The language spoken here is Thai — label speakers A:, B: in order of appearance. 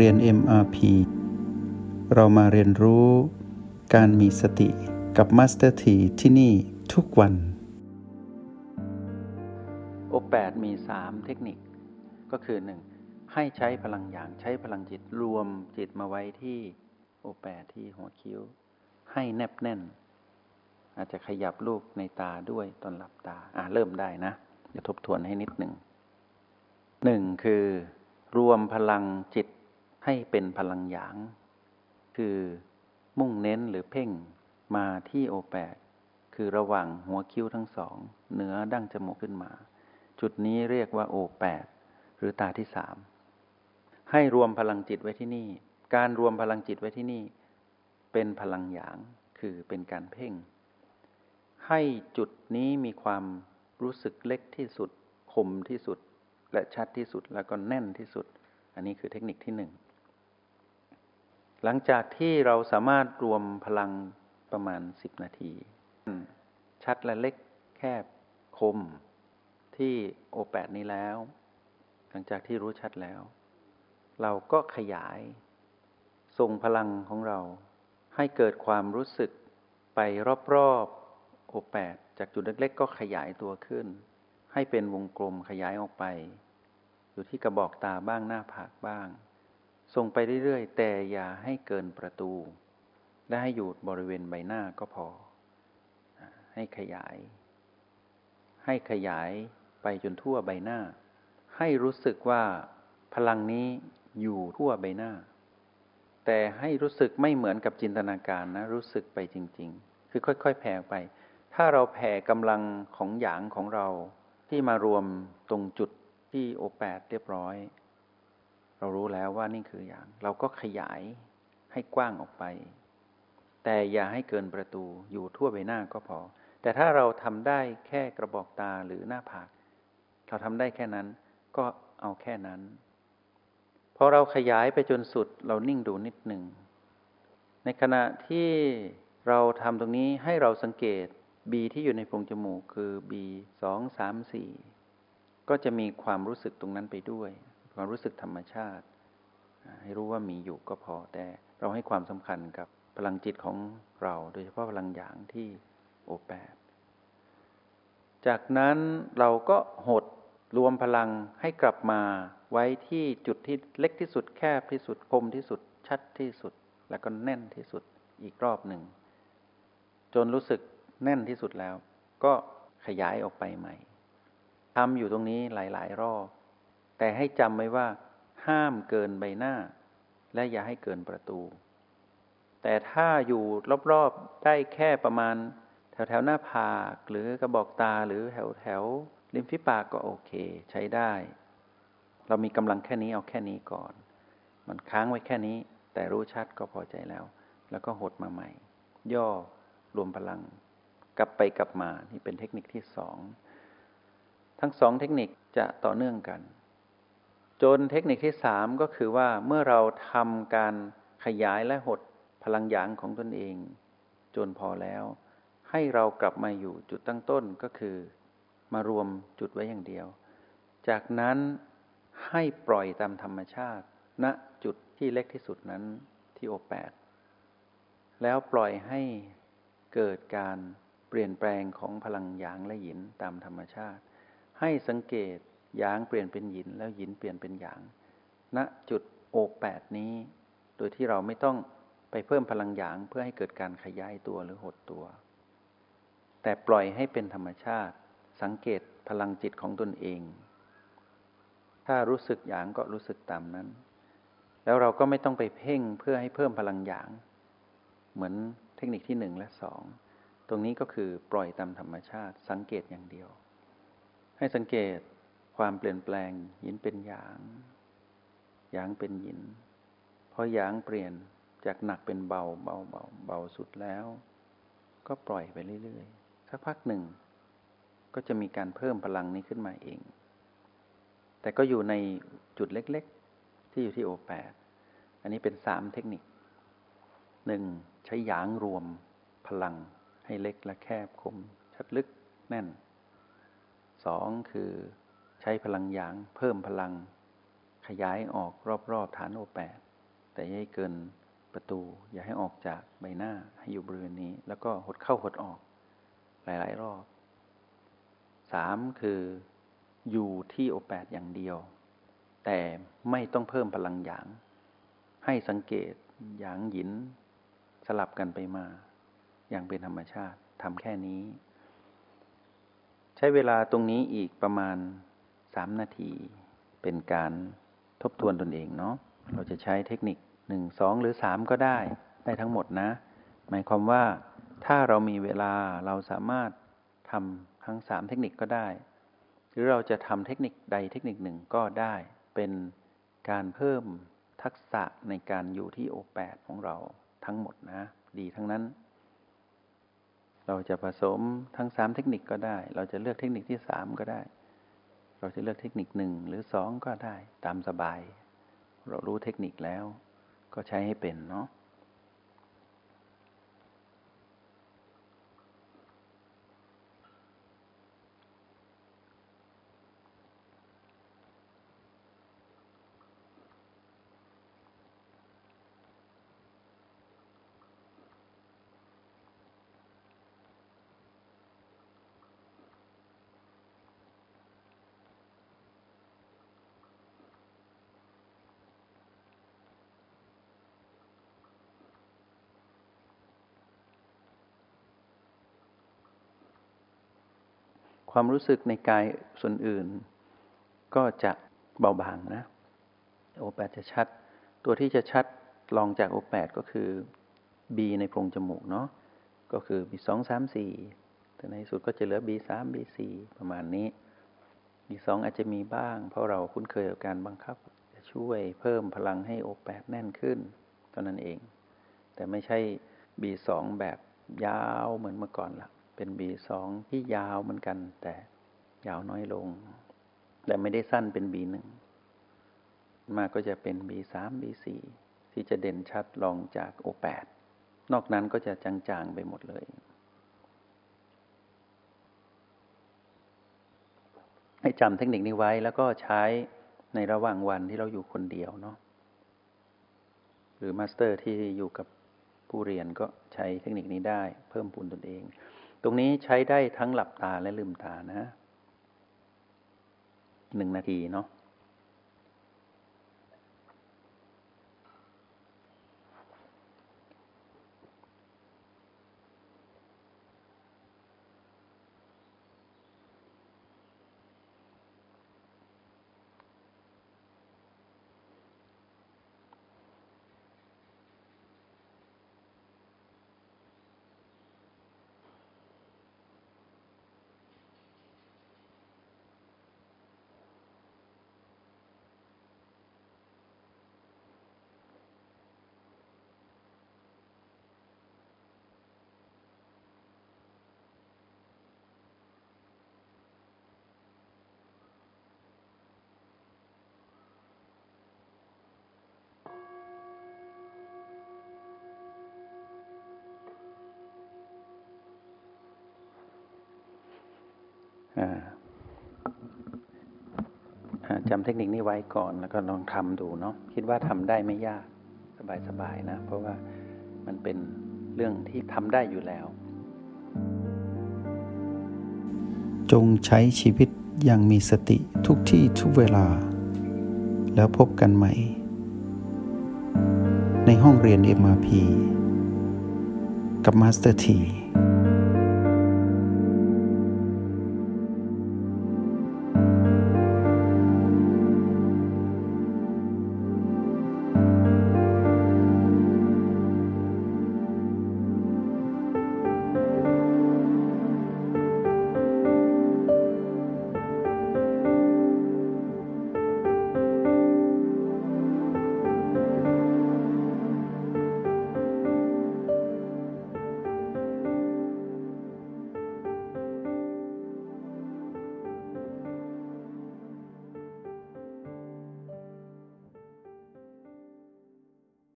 A: เรียน MRP เรามาเรียนรู้การมีสติกับ Master T ที่ที่นี่ทุกวัน โอแปดมี 3 เทคนิค ก็คือ 1. ให้ใช้พลังอย่างใช้พลังจิตรวมจิตมาไว้ที่โอแปดที่หัวคิ้ว ให้แนบแน่น อาจจะขยับลูกในตาด้วยตอนหลับตา อ่าเริ่มได้นะจะทบทวนให้นิดหนึ่งหนึ่งคือรวมพลังจิต ให้เป็นพลังหยาง คือมุ่งเน้นหรือเพ่งมาที่โอแปดคือระหว่างหัวคิ้วทั้งสอง เหนือดั้งจมูกขึ้นมา จุดนี้เรียกว่าโอแปดหรือตาที่สามให้รวมพลังจิตไว้ที่นี่ การรวมพลังจิตไว้ที่นี่ เป็นพลังหยาง คือเป็นการเพ่ง ให้จุดนี้มีความรู้สึกเล็กที่สุดคมที่สุด และชัดที่สุดแล้วก็แน่นที่สุด อันนี้คือเทคนิคที่หนึ่ง หลังจากที่เราสามารถรวมพลังประมาณสิบนาที ชัดและเล็กแคบคมที่โอแปดนี้แล้ว หลังจากที่รู้ชัดแล้ว เราก็ขยายส่งพลังของเราให้เกิดความรู้สึกไปรอบๆโอแปดจากจุดเล็กๆ ก็ขยายตัวขึ้น ให้เป็นวงกลมขยายออกไป อยู่ที่กระบอกตาบ้างหน้าผากบ้าง ส่งไปเรื่อยๆ แต่อย่าให้เกินประตู และให้อยู่บริเวณใบหน้าก็พอ ให้ขยาย ให้ขยายไปจนทั่วใบหน้า ให้รู้สึกว่าพลังนี้อยู่ทั่วใบหน้า แต่ให้รู้สึกไม่เหมือนกับจินตนาการนะ รู้สึกไปจริง ๆ คือค่อยๆ แผ่ไป ถ้าเราแผ่กำลังของหยางของเราที่มารวมตรงจุดที่โอแปดเรียบร้อย เรารู้แล้วว่านี่คืออย่าง เราก็ขยายให้กว้างออกไป แต่อย่าให้เกินประตูอยู่ทั่วใบหน้าก็พอ แต่ถ้าเราทำได้แค่กระบอกตาหรือหน้าผาก เราทำได้แค่นั้น ก็เอาแค่นั้น พอเราขยายไปจนสุด เรานิ่งดูนิดหนึ่ง ในขณะที่เราทำตรงนี้ให้เราสังเกต B ที่อยู่ในโพรงจมูกคือ B สองสามสี่ก็จะมีความรู้สึกตรงนั้นไปด้วย ความรู้สึกธรรมชาติ ให้รู้ว่ามีอยู่ก็พอแต่เราให้ความสำคัญกับพลังจิตของเรา โดยเฉพาะพลังหยางที่โอแปดจากนั้นเราก็หดรวมพลังให้กลับมาไว้ที่จุดที่เล็กที่สุดแคบที่สุดคมที่สุดชัดที่สุด แล้วก็แน่นที่สุดอีกรอบหนึ่ง จนรู้สึกแน่นที่สุดแล้ว ก็ขยายออกไปใหม่ทำอยู่ตรงนี้หลาย ๆ รอบ แต่ให้จำไว้ว่า ห้ามเกินใบหน้า และอย่าให้เกินประตู แต่ถ้าอยู่รอบๆได้แค่ประมาณ แถวๆหน้าผากหรือกระบอกตาหรือแถวแถวริมฝีปากก็โอเค ใช้ได้ เรามีกำลังแค่นี้เอาแค่นี้ก่อน มันค้างไว้แค่นี้ แต่รู้ชัดก็พอใจแล้ว แล้วก็หดมาใหม่ ย่อรวมพลัง กลับไปกลับมานี่เป็นเทคนิคที่สองทั้งสองเทคนิคจะต่อเนื่องกัน จนเทคนิคที่สามก็คือว่าเมื่อเราทำการขยายและหดพลังหยางของตนเอง จนพอแล้ว ให้เรากลับมาอยู่จุดตั้งต้นก็คือ มารวมจุดไว้อย่างเดียว จากนั้นให้ปล่อยตามธรรมชาติณจุดที่เล็กที่สุดนั้นที่โอแปดแล้วปล่อยให้เกิดการเปลี่ยนแปลงของพลังหยางและหยินตามธรรมชาติ ให้สังเกต หยางเปลี่ยนเป็นหยินแล้วหยินเปลี่ยนเป็นหยางณจุดโอแปดนี้ โดยที่เราไม่ต้องไปเพิ่มพลังหยางเพื่อให้เกิดการขยายตัวหรือหดตัว แต่ปล่อยให้เป็นธรรมชาติ สังเกตพลังจิตของตนเอง ถ้ารู้สึกหยางก็รู้สึกตามนั้น แล้วเราก็ไม่ต้องไปเพ่งเพื่อให้เพิ่มพลังหยาง เหมือนเทคนิคที่หนึ่งและสองตรงนี้ก็คือปล่อยตามธรรมชาติ สังเกตอย่างเดียว ให้สังเกต ความเปลี่ยนแปลงหยินเป็นหยางหยางเป็นหยินพอหยางเปลี่ยนจากหนักเป็นเบาเบาเบาเบาสุดแล้ว ก็ปล่อยไปเรื่อยๆสักพักหนึ่ง ก็จะมีการเพิ่มพลังนี้ขึ้นมาเอง แต่ก็อยู่ในจุดเล็กๆ ที่อยู่ที่โอแปดอันนี้เป็นสามเทคนิคหนึ่งใช้หยางรวมพลังให้เล็กและแคบคมชัดลึกแน่นสองคือ ใช้พลังหยางเพิ่มพลัง ขยายออกรอบๆฐานโอแปดแต่อย่าให้เกินประตู อย่าให้ออกจากใบหน้าให้อยู่บริเวณนี้ แล้วก็หดเข้าหดออก หลาย ๆ รอบสามคืออยู่ที่โอแปดอย่างเดียว แต่ไม่ต้องเพิ่มพลังหยาง ให้สังเกตหยางหยิน สลับกันไปมา อย่างเป็นธรรมชาติทำแค่นี้ ใช้เวลาตรงนี้อีกประมาณ สามนาทีเป็นการทบทวนตนเองเนาะเราจะใช้เทคนิคหนึ่งสองหรือสามก็ได้ได้ทั้งหมดนะ หมายความว่าถ้าเรามีเวลาเราสามารถทำทั้งสามเทคนิคก็ได้ หรือเราจะทำเทคนิคใดเทคนิคหนึ่งก็ได้ เป็นการเพิ่มทักษะในการอยู่ที่โอแปดของเราทั้งหมดนะ ดีทั้งนั้น เราจะผสมทั้งสามเทคนิคก็ได้ เราจะเลือกเทคนิคที่สามก็ได้ เราจะเลือกเทคนิคหนึ่งหรือสองก็ได้ตามสบาย เรารู้เทคนิคแล้ว ก็ใช้ให้เป็นเนาะ ความรู้สึกในกายส่วนอื่น ก็จะเบาบางนะ โอแปดจะชัด ตัวที่จะชัดลองจากโอแปดก็คือ B ในโพรงจมูกเนาะก็คือ B สองสามสี่แต่ในสุดก็จะเหลือ B สาม B สี่ประมาณนี้ B สองอาจจะมีบ้าง เพราะเราคุ้นเคยกับการบังคับ จะช่วยเพิ่มพลังให้โอแปดแน่นขึ้นตอนนั้นเอง แต่ไม่ใช่ B สองแบบยาวเหมือนเมื่อก่อนละ เป็น B2 ที่ยาวเหมือนกัน แต่ยาวน้อยลง แต่ไม่ได้สั้นเป็น B1 มากก็จะเป็น B3 B4 ที่จะเด่นชัดลองจาก O8 นอกนั้นก็จะจางๆไปหมดเลยให้จำเทคนิคนี้ไว้แล้วก็ใช้ในระหว่างวันที่เราอยู่คนเดียวเนาะหรือมาสเตอร์ที่อยู่กับผู้เรียนก็ใช้เทคนิคนี้ได้เพิ่มปูนตนเอง ตรงนี้ใช้ได้ทั้งหลับตาและลืมตานะหนึ่งนาทีเนาะ จำเทคนิคนี้ไว้ก่อนแล้วก็ลองทำดูเนาะคิดว่าทำได้ไม่ยากสบายๆนะ เพราะว่ามันเป็นเรื่องที่ทำได้อยู่แล้ว
B: จงใช้ชีวิตอย่างมีสติทุกที่ทุกเวลา แล้วพบกันใหม่ ในห้องเรียน MRP กับ Master T